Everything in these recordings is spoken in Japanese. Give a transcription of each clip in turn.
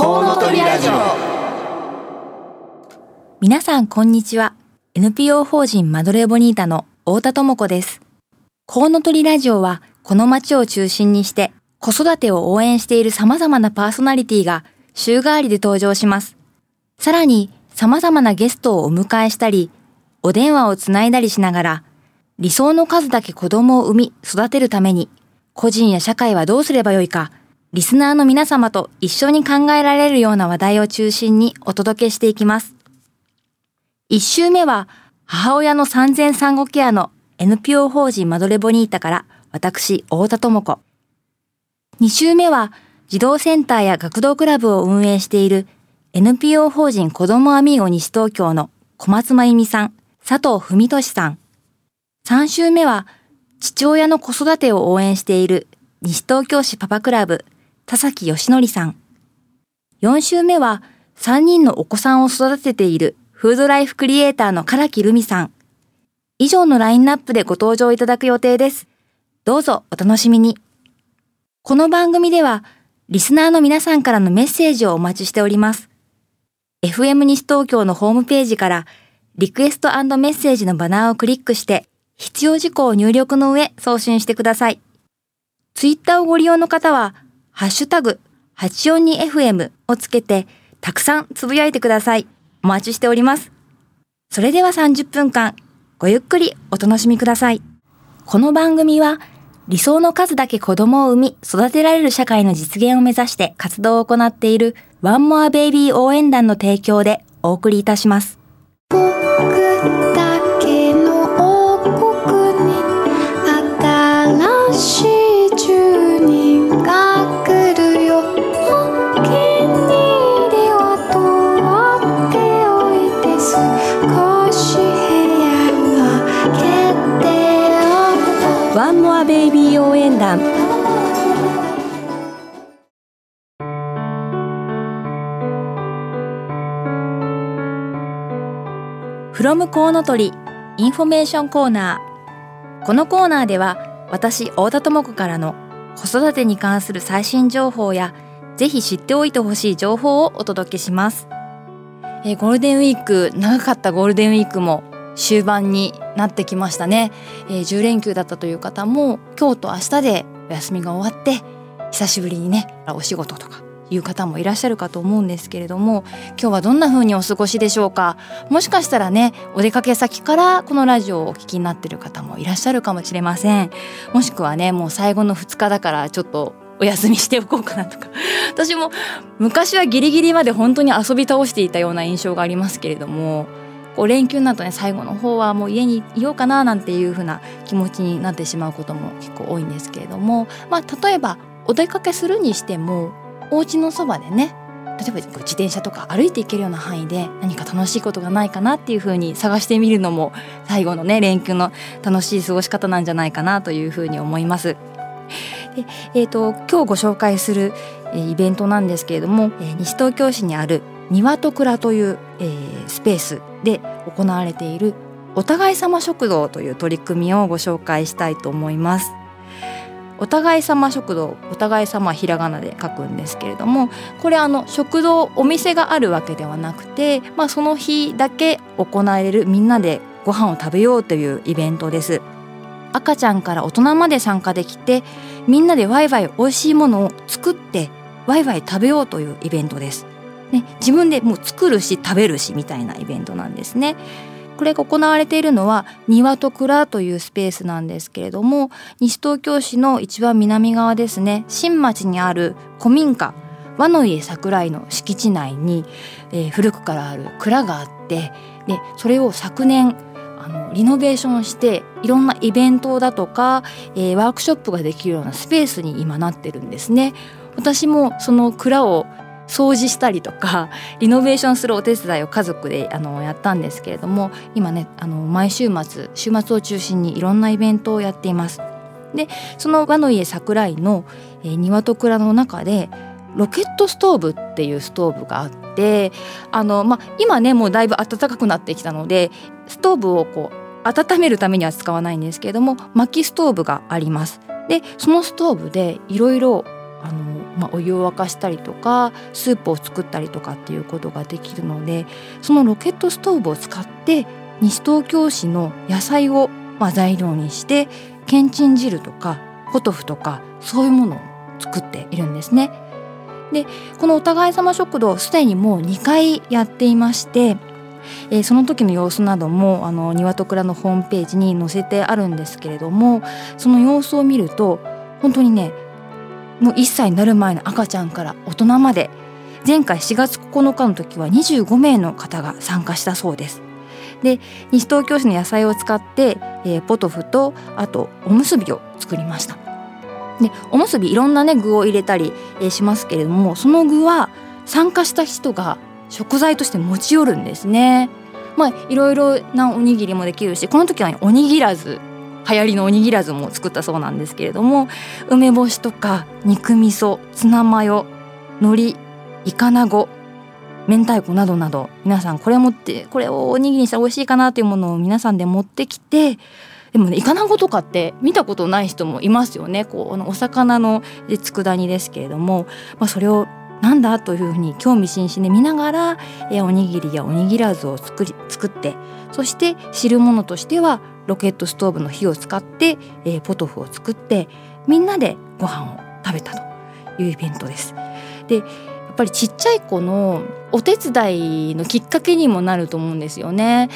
コウノトリラジオ。皆さんこんにちは。NPO 法人マドレーボニータの太田智子です。コウノトリラジオはこの街を中心にして子育てを応援している様々なパーソナリティが週替わりで登場します。さらに様々なゲストをお迎えしたりお電話をつないだりしながら理想の数だけ子供を産み育てるために個人や社会はどうすればよいかリスナーの皆様と一緒に考えられるような話題を中心にお届けしていきます。一週目は、母親の産前産後ケアの NPO 法人マドレボニータから私、太田智子。二週目は、児童センターや学童クラブを運営している NPO 法人子供アミーゴ西東京の小松真由美さん、佐藤文俊さん。三週目は、父親の子育てを応援している西東京市パパクラブ田崎義則さん。4週目は、3人のお子さんを育てているフードライフクリエイターの唐木留美さん。以上のラインナップでご登場いただく予定です。どうぞお楽しみに。この番組では、リスナーの皆さんからのメッセージをお待ちしております。FM 西東京のホームページから、リクエストメッセージのバナーをクリックして、必要事項を入力の上送信してください。ツイッターをご利用の方は、ハッシュタグ 842FM をつけて、たくさんつぶやいてください。お待ちしております。それでは30分間、ごゆっくりお楽しみください。この番組は、理想の数だけ子供を産み、育てられる社会の実現を目指して活動を行っているワンモアベイビー応援団の提供でお送りいたします。僕だけの王国に新しいベイビー応援団。From コウノトリインフォメーションコーナーこのコーナーでは私太田智子からの子育てに関する最新情報やぜひ知っておいてほしい情報をお届けします、えー、ゴールデンウィーク長かったゴールデンウィークも終盤になってきましたね、えー、10連休だったという方も今日と明日でお休みが終わって久しぶりにねお仕事とかいう方もいらっしゃるかと思うんですけれども今日はどんな風にお過ごしでしょうか？もしかしたらねお出かけ先からこのラジオをお聞きになってる方もいらっしゃるかもしれません。もしくはねもう最後の2日だからちょっとお休みしておこうかなとか。私も昔はギリギリまで本当に遊び倒していたような印象がありますけれどもこう連休になるとね最後の方はもう家にいようかななんていう風な気持ちになってしまうことも結構多いんですけれどもまあ例えばお出かけするにしてもお家のそばでね例えば自転車とか歩いていけるような範囲で何か楽しいことがないかなっていうふうに探してみるのも最後のね連休の楽しい過ごし方なんじゃないかなというふうに思います。でえーと、今日ご紹介する、え、イベントなんですけれども、え、西東京市にある庭と蔵という、えー、スペースで行われているお互い様食堂という取り組みをご紹介したいと思います。お互い様食堂お互い様ひらがなで書くんですけれどもこれあの食堂お店があるわけではなくて、まあ、その日だけ行われるみんなでご飯を食べようというイベントです赤ちゃんから大人まで参加できてみんなでワイワイ美味しいものを作ってワイワイ食べようというイベントです、ね、自分でもう作るし食べるしみたいなイベントなんですねこれが行われているのは庭と蔵というスペースなんですけれども西東京市の一番南側ですね新町にある古民家和の家桜井の敷地内に、えー、古くからある蔵があってでそれを昨年あのリノベーションしていろんなイベントだとか、えー、ワークショップができるようなスペースに今なってるんですね。私もその蔵を掃除したりとか リノベーションするお手伝いを家族であのやったんですけれども今ねあの毎週末週末を中心にいろんなイベントをやっています。でその和の家桜井の、えー、庭と蔵の中でロケットストーブっていうストーブがあってあの、ま、今ねもうだいぶ暖かくなってきたのでストーブをこう温めるためには使わないんですけれども薪ストーブがあります。でそのストーブでいろいろまあ、お湯を沸かしたりとかスープを作ったりとかっていうことができるのでそのロケットストーブを使って西東京市の野菜をまあ材料にしてけんちん汁とかポトフとかそういうものを作っているんですね。でこのお互い様食堂すでにもう2回やっていまして、えー、その時の様子などもあの庭と蔵のホームページに載せてあるんですけれどもその様子を見ると本当にねもう1歳になる前の赤ちゃんから大人まで前回4月9日の時は25名の方が参加したそうです。で西東京市の野菜を使って、えー、ポトフとあとおむすびを作りました。でおむすびいろんなね具を入れたり、えー、しますけれどもその具は参加した人が食材として持ち寄るんですね。まあいろいろなおにぎりもできるしこの時は、ね、おにぎらず流行りのおにぎらずも作ったそうなんですけれども梅干しとか肉味噌ツナマヨ海苔イカナゴ明太子などなど皆さんこれ持ってこれをおにぎりにしたら美味しいかなというものを皆さんで持ってきてでもねイカナゴとかって見たことない人もいますよね。こうお魚の佃煮ですけれども、まあ、それをなんだというふうに興味津々で見ながらえおにぎりやおにぎらずを作り作ってそして汁物としてはロケットストーブの火を使って、えー、ポトフを作ってみんなでご飯を食べたというイベントです。でやっぱりちっちゃい子のお手伝いのきっかけにもなると思うんですよね。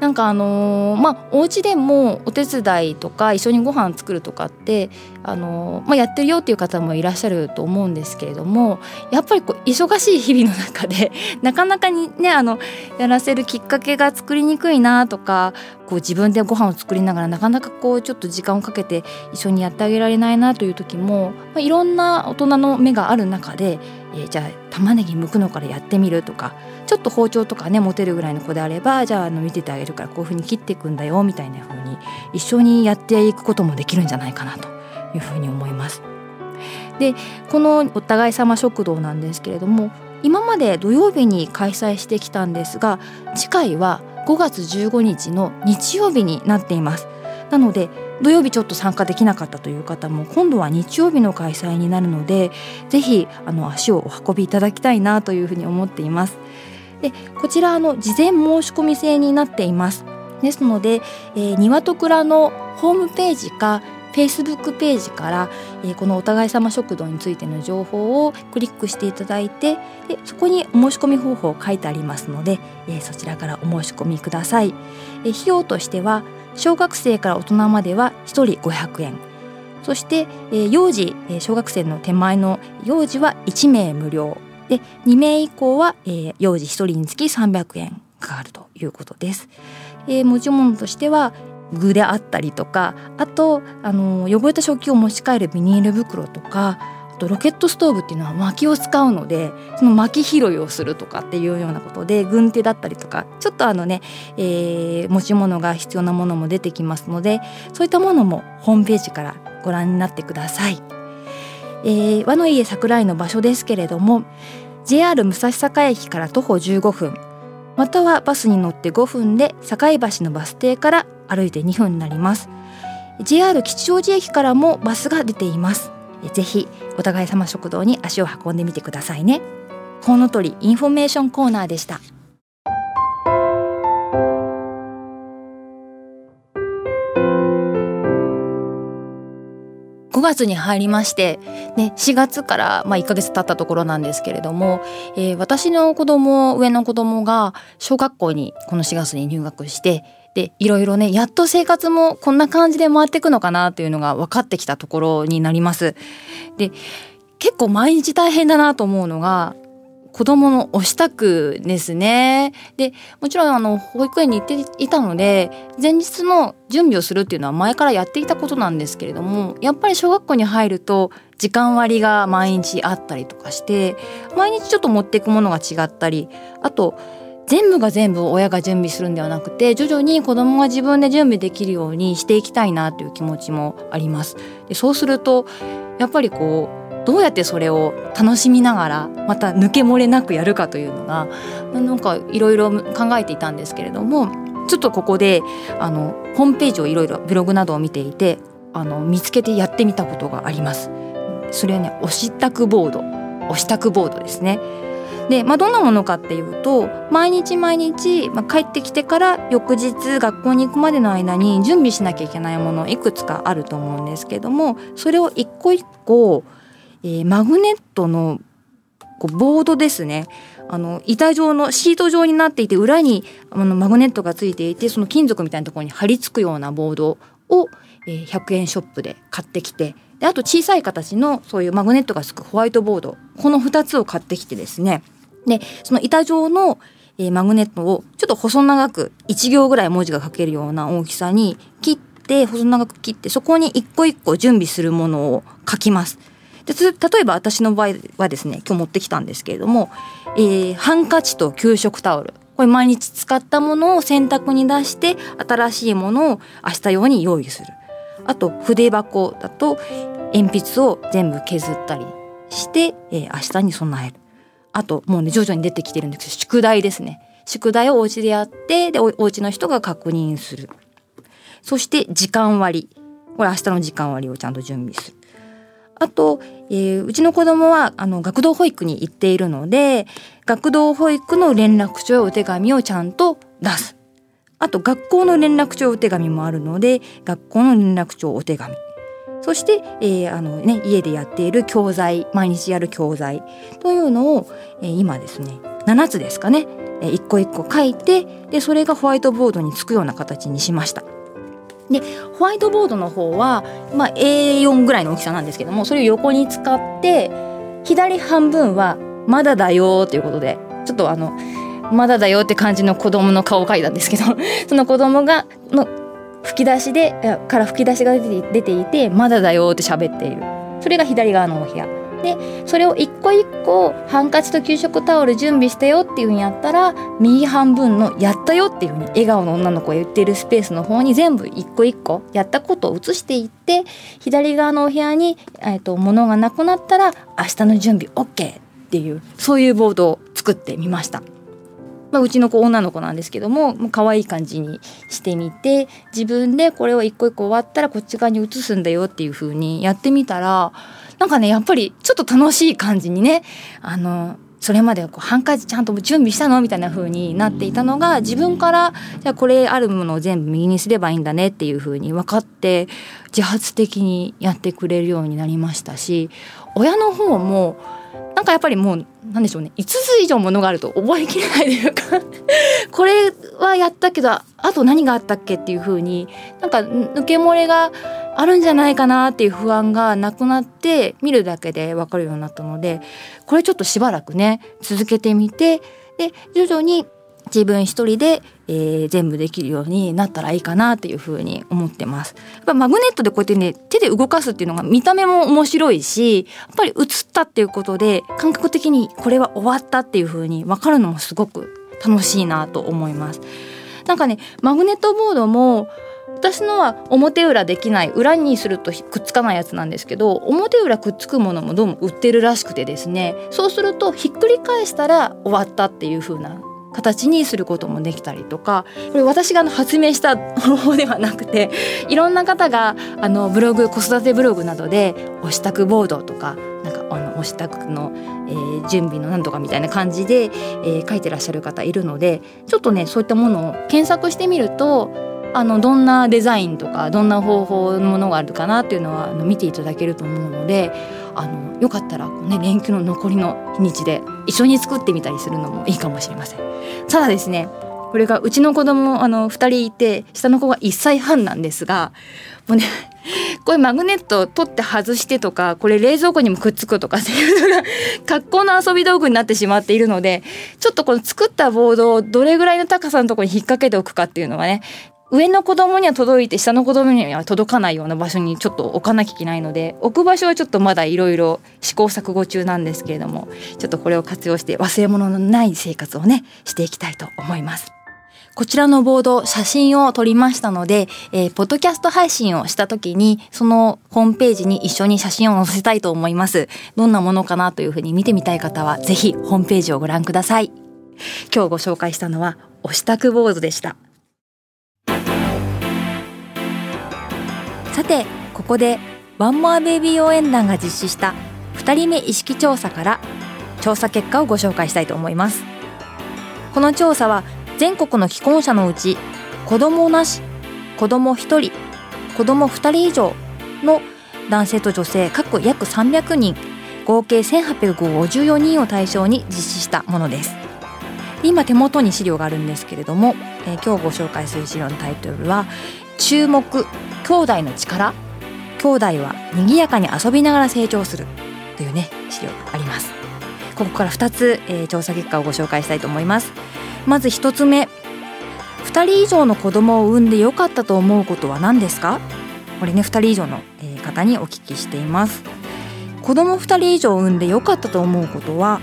なんかあのー、まあお家でもお手伝いとか一緒にご飯作るとかってあのー、まあ、やってるよっていう方もいらっしゃると思うんですけれどもやっぱりこう忙しい日々の中で なかなかにねあのやらせるきっかけが作りにくいなとかこう自分でご飯を作りながらなかなかこうちょっと時間をかけて一緒にやってあげられないなという時も、まあ、いろんな大人の目がある中で、えー、じゃあ玉ねぎ剥くのからやってみるとかちょっと包丁とかね持てるぐらいの子であればじゃああの見ててあげるからこういうふうに切っていくんだよみたいな風に一緒にやっていくこともできるんじゃないかなというふうに思います。でこのお互い様食堂なんですけれども今まで土曜日に開催してきたんですが次回は5月15日の日曜日になっています。なので土曜日ちょっと参加できなかったという方も今度は日曜日の開催になるのでぜひあの足をお運びいただきたいなというふうに思っています。でこちらの事前申し込み制になっています。ですので、えー、庭と蔵のホームページか Facebook ページから、えー、このお互い様食堂についての情報をクリックしていただいてでそこにお申し込み方法書いてありますので、えー、そちらからお申し込みください。費用としては小学生から大人までは1人500円そして、幼児、小学生の手前の幼児は1名無料で2名以降は、幼児1人につき300円かかるということです。持ち物としては具であったりとかあとあの汚れた食器を持ち帰るビニール袋とかとロケットストーブっていうのは薪を使うのでその薪拾いをするとかっていうようなことで軍手だったりとかちょっとあのね、えー、持ち物が必要なものも出てきますのでそういったものもホームページからご覧になってください。えー、和の家桜井の場所ですけれども JR 武蔵境駅から徒歩15分またはバスに乗って5分で境橋のバス停から歩いて2分になります JR 吉祥寺駅からもバスが出ていますぜひお互い様食堂に足を運んでみてくださいね。コウノトリインフォメーションコーナーでした。5月に入りまして、ね、4月からまあ1ヶ月経ったところなんですけれども、えー、私の子供上の子供が小学校にこの4月に入学してでいろいろねやっと生活もこんな感じで回っていくのかなというのが分かってきたところになります。で結構毎日大変だなと思うのが子供のお支度ですね。で、もちろんあの、保育園に行っていたので、前日の準備をするっていうのは前からやっていたことなんですけれども、やっぱり小学校に入ると時間割が毎日あったりとかして、毎日ちょっと持っていくものが違ったり、あと、全部が全部親が準備するんではなくて徐々に子供が自分で準備できるようにしていきたいなという気持ちもあります。でそうするとやっぱりこうどうやってそれを楽しみながらまた抜け漏れなくやるかというのがなんかいろいろ考えていたんですけれどもちょっとここであのホームページをいろいろブログなどを見ていてあの見つけてやってみたことがあります。それはねお支度ボードお支度ボードですね。で、まあ、どんなものかっていうと毎日毎日、まあ、帰ってきてから翌日学校に行くまでの間に準備しなきゃいけないものいくつかあると思うんですけどもそれを一個一個、えー、マグネットのこうボードですね。あの板状のシート状になっていて裏にあのマグネットがついていてその金属みたいなところに貼り付くようなボードを、えー、100円ショップで買ってきてであと小さい形のそういうマグネットがつくホワイトボードこの2つを買ってきてですね。でその板状の、えー、マグネットをちょっと細長く1行ぐらい文字が書けるような大きさに切って細長く切ってそこに一個一個準備するものを書きます。で例えば私の場合はですね今日持ってきたんですけれども、えー、ハンカチと給食タオル。これ毎日使ったものを洗濯に出して新しいものを明日用に用意する。あと筆箱だと鉛筆を全部削ったりして、えー、明日に備える。あともうね徐々に出てきてるんですけど宿題ですね。宿題をお家でやってでお家の人が確認する。そして時間割。これ明日の時間割をちゃんと準備する。あと、えー、うちの子供はあの学童保育に行っているので学童保育の連絡帳やお手紙をちゃんと出す。あと学校の連絡帳お手紙もあるので学校の連絡帳お手紙。そして、えーあのね、家でやっている教材毎日やる教材というのを、えー、今ですね7つですかね、えー、一個一個書いてでそれがホワイトボードにつくような形にしました。でホワイトボードの方は、まあ、A4 ぐらいの大きさなんですけどもそれを横に使って左半分は「まだだよ」ということでちょっとあのまだだよって感じの子供の顔を描いたんですけど その子供がの吹き出しでから吹き出しが出ていてまだだよって喋っているそれが左側のお部屋でそれを一個一個ハンカチと給食タオル準備したよっていうふうにやったら右半分の「やったよ」っていうふうに笑顔の女の子が言っているスペースの方に全部一個一個やったことを移していって左側のお部屋に、えーと、物がなくなったら明日の準備 OK っていうそういうボードを作ってみました。まあ、うちの子女の子なんですけどももう可愛い感じにしてみて自分でこれを一個一個終わったらこっち側に移すんだよっていう風にやってみたらなんかねやっぱりちょっと楽しい感じにねあのそれまでこうハンカチちゃんと準備したのみたいな風になっていたのが自分からじゃあこれあるものを全部右にすればいいんだねっていう風に分かって自発的にやってくれるようになりましたし親の方もなんかやっぱりもう何でしょうね。5つ以上ものがあると覚えきれないというか これはやったけどあと何があったっけっていう風になんか抜け漏れがあるんじゃないかなっていう不安がなくなって見るだけで分かるようになったのでこれちょっとしばらくね続けてみてで徐々に自分一人で、えー、全部できるようになったらいいかなっていうふうに思ってます。やっぱマグネットでこうやってね手で動かすっていうのが見た目も面白いしやっぱり映ったっていうことで感覚的にこれは終わったっていうふうに分かるのもすごく楽しいなと思います。なんかねマグネットボードも私のは表裏できない裏にするとくっつかないやつなんですけど表裏くっつくものもどうも売ってるらしくてですねそうするとひっくり返したら終わったっていう風な形にすることもできたりとかこれ私が発明した方法ではなくていろんな方があのブログ子育てブログなどでお支度ボードとかなんかあのお支度の、えー、準備のなんとかみたいな感じで、えー、書いてらっしゃる方いるのでちょっとねそういったものを検索してみるとあのどんなデザインとかどんな方法のものがあるかなっていうのはあの見ていただけると思うのであのよかったらね連休の残りの日にちで一緒に作ってみたりするのもいいかもしれません。ただですねこれがうちの子供あの2人いて下の子が1歳半なんですがもうね これマグネット取って外してとかこれ冷蔵庫にもくっつくとかっていうのが 格好の遊び道具になってしまっているのでちょっとこの作ったボードをどれぐらいの高さのところに引っ掛けておくかっていうのがね上の子供には届いて下の子供には届かないような場所にちょっと置かなきゃいけないので置く場所はちょっとまだいろいろ試行錯誤中なんですけれどもちょっとこれを活用して忘れ物のない生活をねしていきたいと思います。こちらのボード、写真を撮りましたので、えー、ポッドキャスト配信をした時に、そのホームページに一緒に写真を載せたいと思います。どんなものかなというふうに見てみたい方は、ぜひホームページをご覧ください。今日ご紹介したのは、お支度ボードでした。てここでワンモアベイビー応援団が実施した2人目意識調査から調査結果をご紹介したいと思います。この調査は全国の既婚者のうち子供なし子供1人子供2人以上の男性と女性各約300人合計1854人を対象に実施したものです。今手元に資料があるんですけれども、えー、今日ご紹介する資料のタイトルは「注目兄弟の力。兄弟は賑やかに遊びながら成長する」というね資料があります。ここから2つ、えー、調査結果をご紹介したいと思います。まず1つ目。2人以上の子供を産んでよかったと思うことは何ですか？これね2人以上の方にお聞きしています。子供2人以上産んでよかったと思うことは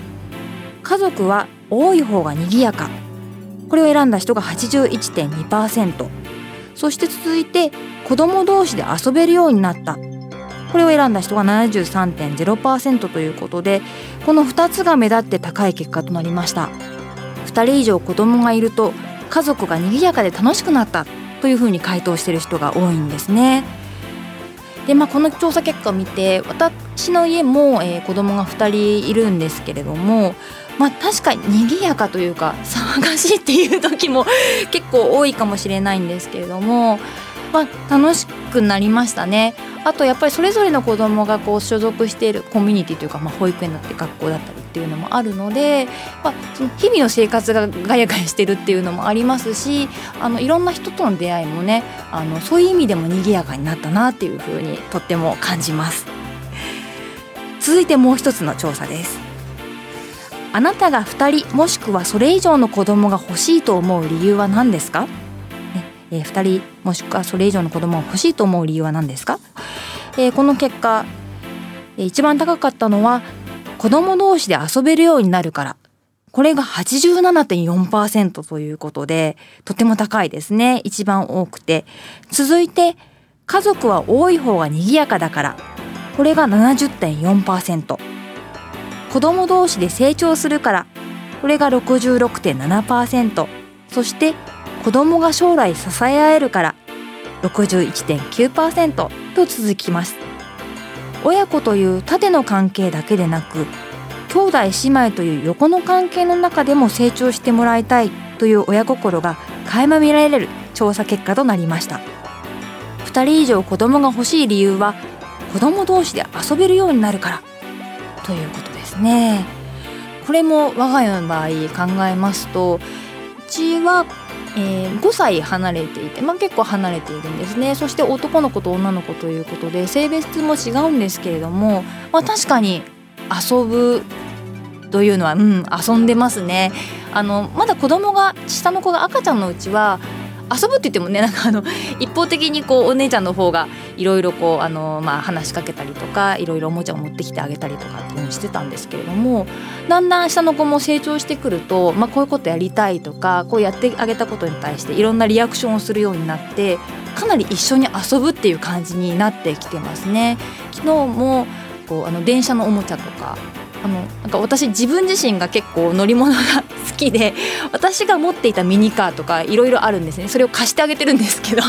家族は多い方が賑やか。これを選んだ人が81.2%そして続いて子供同士で遊べるようになった。これを選んだ人が73.0%ということでこの2つが目立って高い結果となりました。2人以上子供がいると家族が賑やかで楽しくなったというふうに回答している人が多いんですね。でまあこの調査結果を見て私の家も、えー、子供が2人いるんですけれどもまあ確かに賑やかというか騒がしいっていう時も結構多いかもしれないんですけれども、まあ、楽しくなりましたね。あとやっぱりそれぞれの子どもがこう所属しているコミュニティというか、まあ、保育園だったり学校だったりっていうのもあるので、まあ、その日々の生活がガヤガヤしてるっていうのもありますしあのいろんな人との出会いもねあのそういう意味でも賑やかになったなっていうふうにとっても感じます。続いてもう一つの調査ですあなたが2人もしくはそれ以上の子供が欲しいと思う理由は何ですか、ねえー、2人もしくはそれ以上の子供が欲しいと思う理由は何ですか、えー、この結果、えー、一番高かったのは子供同士で遊べるようになるから。これが87.4%ということでとても高いですね。一番多くて。続いて家族は多い方が賑やかだから。これが70.4%子供同士で成長するからこれが66.7%そして子供が将来支え合えるから61.9%と続きます。親子という縦の関係だけでなく兄弟姉妹という横の関係の中でも成長してもらいたい。という親心が垣間見られる調査結果となりました。2人以上子供が欲しい理由は子供同士で遊べるようになるから。ということ。ですね。これも我が家の場合考えますとうちは、えー、5歳離れていて、まあ、結構離れているんですね。そして男の子と女の子ということで性別も違うんですけれども、まあ、確かに遊ぶというのはうん遊んでますね。あのまだ子供が下の子が赤ちゃんのうちは遊ぶって言ってもねなんかあの一方的にこうお姉ちゃんの方がいろいろこうあの、まあ、話しかけたりとかいろいろおもちゃを持ってきてあげたりとかっていうのをしてたんですけれどもだんだん下の子も成長してくると、まあ、こういうことやりたいとかこうやってあげたことに対していろんなリアクションをするようになってかなり一緒に遊ぶっていう感じになってきてますね。昨日もこうあの電車のおもちゃとかあのなんか私自分自身が結構乗り物が好きで 私が持っていたミニカーとかいろいろあるんですねそれを貸してあげてるんですけど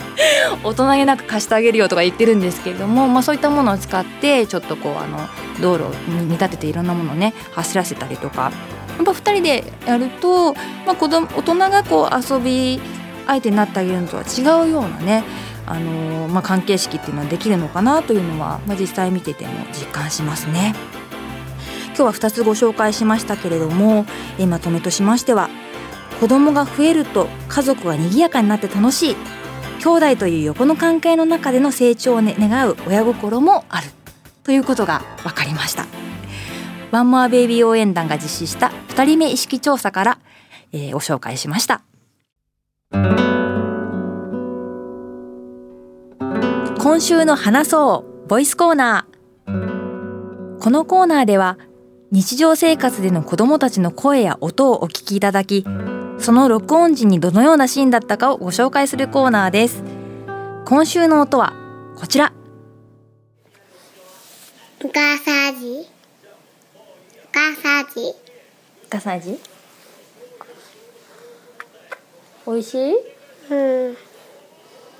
大人げなく貸してあげるよとか言ってるんですけれども、まあ、そういったものを使ってちょっとこうあの道路に見立てていろんなものをね走らせたりとかやっぱ2人でやると、まあ、子供大人がこう遊び相手になってあげるのとは違うようなねあのまあ、関係式っていうのはできるのかなというのは、まあ、実際見てても実感しますね。今日は2つご紹介しましたけれども、えまとめとしましては子供が増えると家族が賑やかになって楽しい兄弟という横の関係の中での成長を、ね、願う親心もあるということが分かりました。ワンモアベイビー応援団が実施した2人目意識調査から、えー、ご紹介しました。今週の話そうボイスコーナー。このコーナーでは日常生活での子供たちの声や音をお聞きいただき、その録音時にどのようなシーンだったかをご紹介するコーナーです。今週の音はこちら。ガサジ。ガサジ。ガサジ？美味しい？うん。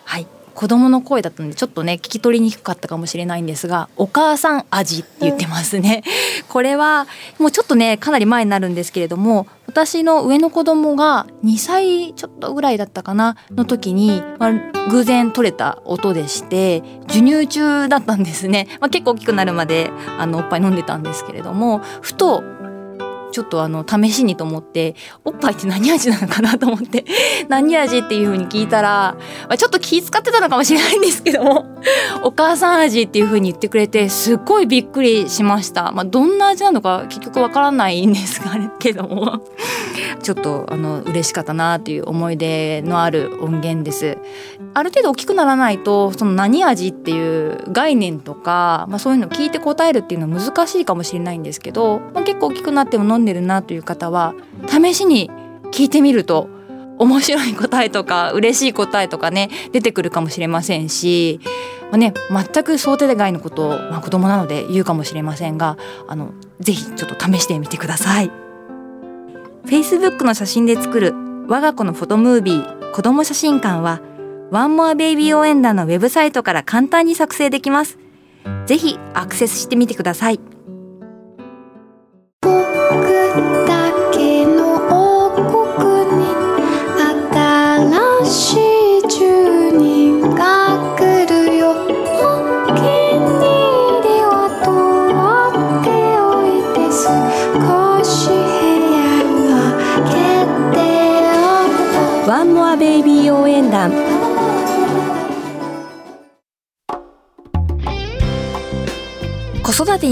はい。子供の声だったのでちょっとね聞き取りにくかったかもしれないんですが「お母さん味」って言ってますね。これはもうちょっとねかなり前になるんですけれども私の上の子供が2歳ちょっとぐらいだったかなの時に、まあ、偶然取れた音でして授乳中だったんですね、まあ、結構大きくなるまであのおっぱい飲んでたんですけれどもふとちょっとあの試しにと思っておっぱいって何味なのかなと思って 何味っていうふうに聞いたら、まあ、ちょっと気使ってたのかもしれないんですけども お母さん味っていうふうに言ってくれてすっごいびっくりしました、まあ、どんな味なのか結局わからないんですけども。ちょっとあの嬉しかったなっていう思い出のある音源ですある程度大きくならないとその何味っていう概念とか、まあ、そういうのを聞いて答えるっていうのは難しいかもしれないんですけど、まあ、結構大きくなっても飲んでるなという方は試しに聞いてみると面白い答えとか嬉しい答えとかね出てくるかもしれませんし、まあね、全く想定外のことを、まあ、子供なので言うかもしれませんがあのぜひちょっと試してみてください。Facebook の写真で作る我が子のフォトムービー子供写真館はワンモアベイビー応援団のウェブサイトから簡単に作成できます。ぜひアクセスしてみてください。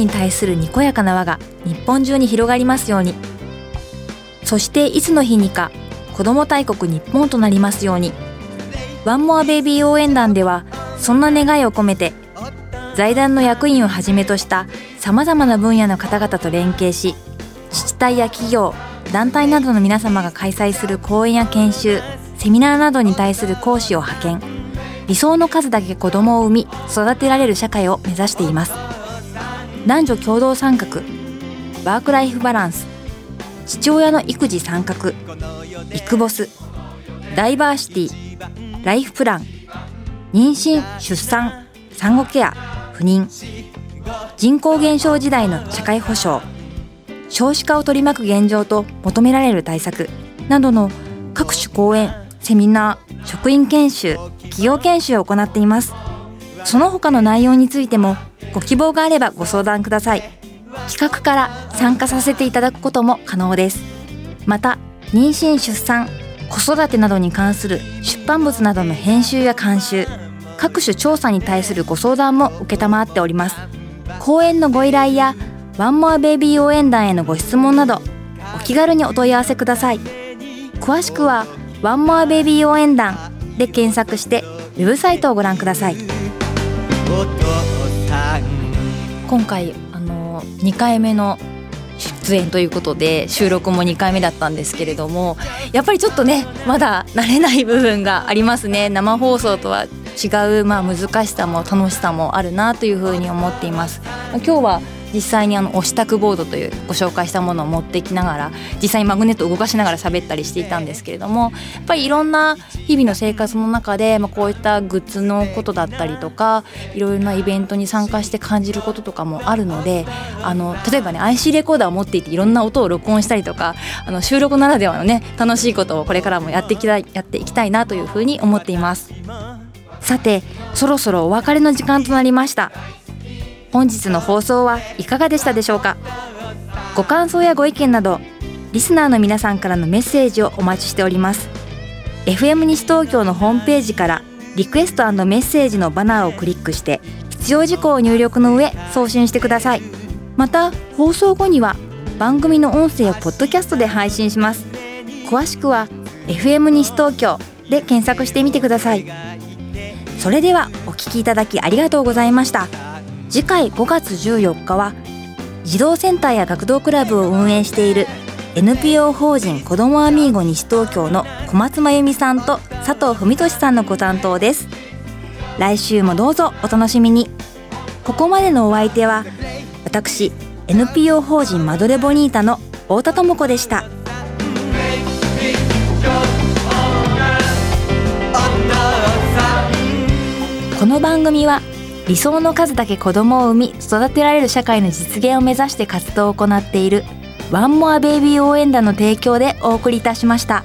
に対するにこやかな輪が日本中に広がりますように。そしていつの日にか子ども大国日本となりますように。ワンモアベイビー応援団ではそんな願いを込めて財団の役員をはじめとしたさまざまな分野の方々と連携し自治体や企業団体などの皆様が開催する講演や研修セミナーなどに対する講師を派遣。理想の数だけ子供を産み育てられる社会を目指しています。男女共同参画。ワークライフバランス。父親の育児参画。イクボス。ダイバーシティ。ライフプラン。妊娠出産。産後ケア。不妊。人口減少時代の社会保障。少子化を取り巻く現状と求められる対策。などの各種講演セミナー職員研修企業研修を行っています。その他の内容についてもご希望があればご相談ください。企画から参加させていただくことも可能です。また妊娠出産子育てなどに関する出版物などの編集や監修各種調査に対するご相談も承っております。講演のご依頼やワンモアベイビー応援団へのご質問などお気軽にお問い合わせください。詳しくはワンモアベイビー応援団で検索してウェブサイトをご覧ください。今回あの2回目の出演ということで収録も2回目だったんですけれどもやっぱりちょっとねまだ慣れない部分がありますね。生放送とは違う、まあ、難しさも楽しさもあるなというふうに思っています。今日は実際にあのお支度ボードというご紹介したものを持ってきながら実際にマグネットを動かしながら喋ったりしていたんですけれどもやっぱりいろんな日々の生活の中で、まあ、こういったグッズのことだったりとかいろいろなイベントに参加して感じることとかもあるのであの例えばね IC レコーダーを持っていていろんな音を録音したりとかあの収録ならではのね楽しいことをこれからもやっていきたいやっていきたいなというふうに思っています。さてそろそろお別れの時間となりました。本日の放送はいかがでしたでしょうか？ご感想やご意見などリスナーの皆さんからのメッセージをお待ちしております。FM 西東京のホームページからリクエストメッセージのバナーをクリックして必要事項を入力の上送信してください。また放送後には番組の音声をポッドキャストで配信します。詳しくは FM 西東京で検索してみてください。それではお聴きいただきありがとうございました。次回5月14日は児童センターや学童クラブを運営している NPO 法人子どもアミーゴ西東京の小松真由美さんと佐藤文俊さんのご担当です来週もどうぞお楽しみにここまでのお相手は私 NPO 法人マドレボニータの太田智子でしたこ。の番組は理想の数だけ子供を産み育てられる社会の実現を目指して活動を行っているワンモアベイビー応援団の提供でお送りいたしました。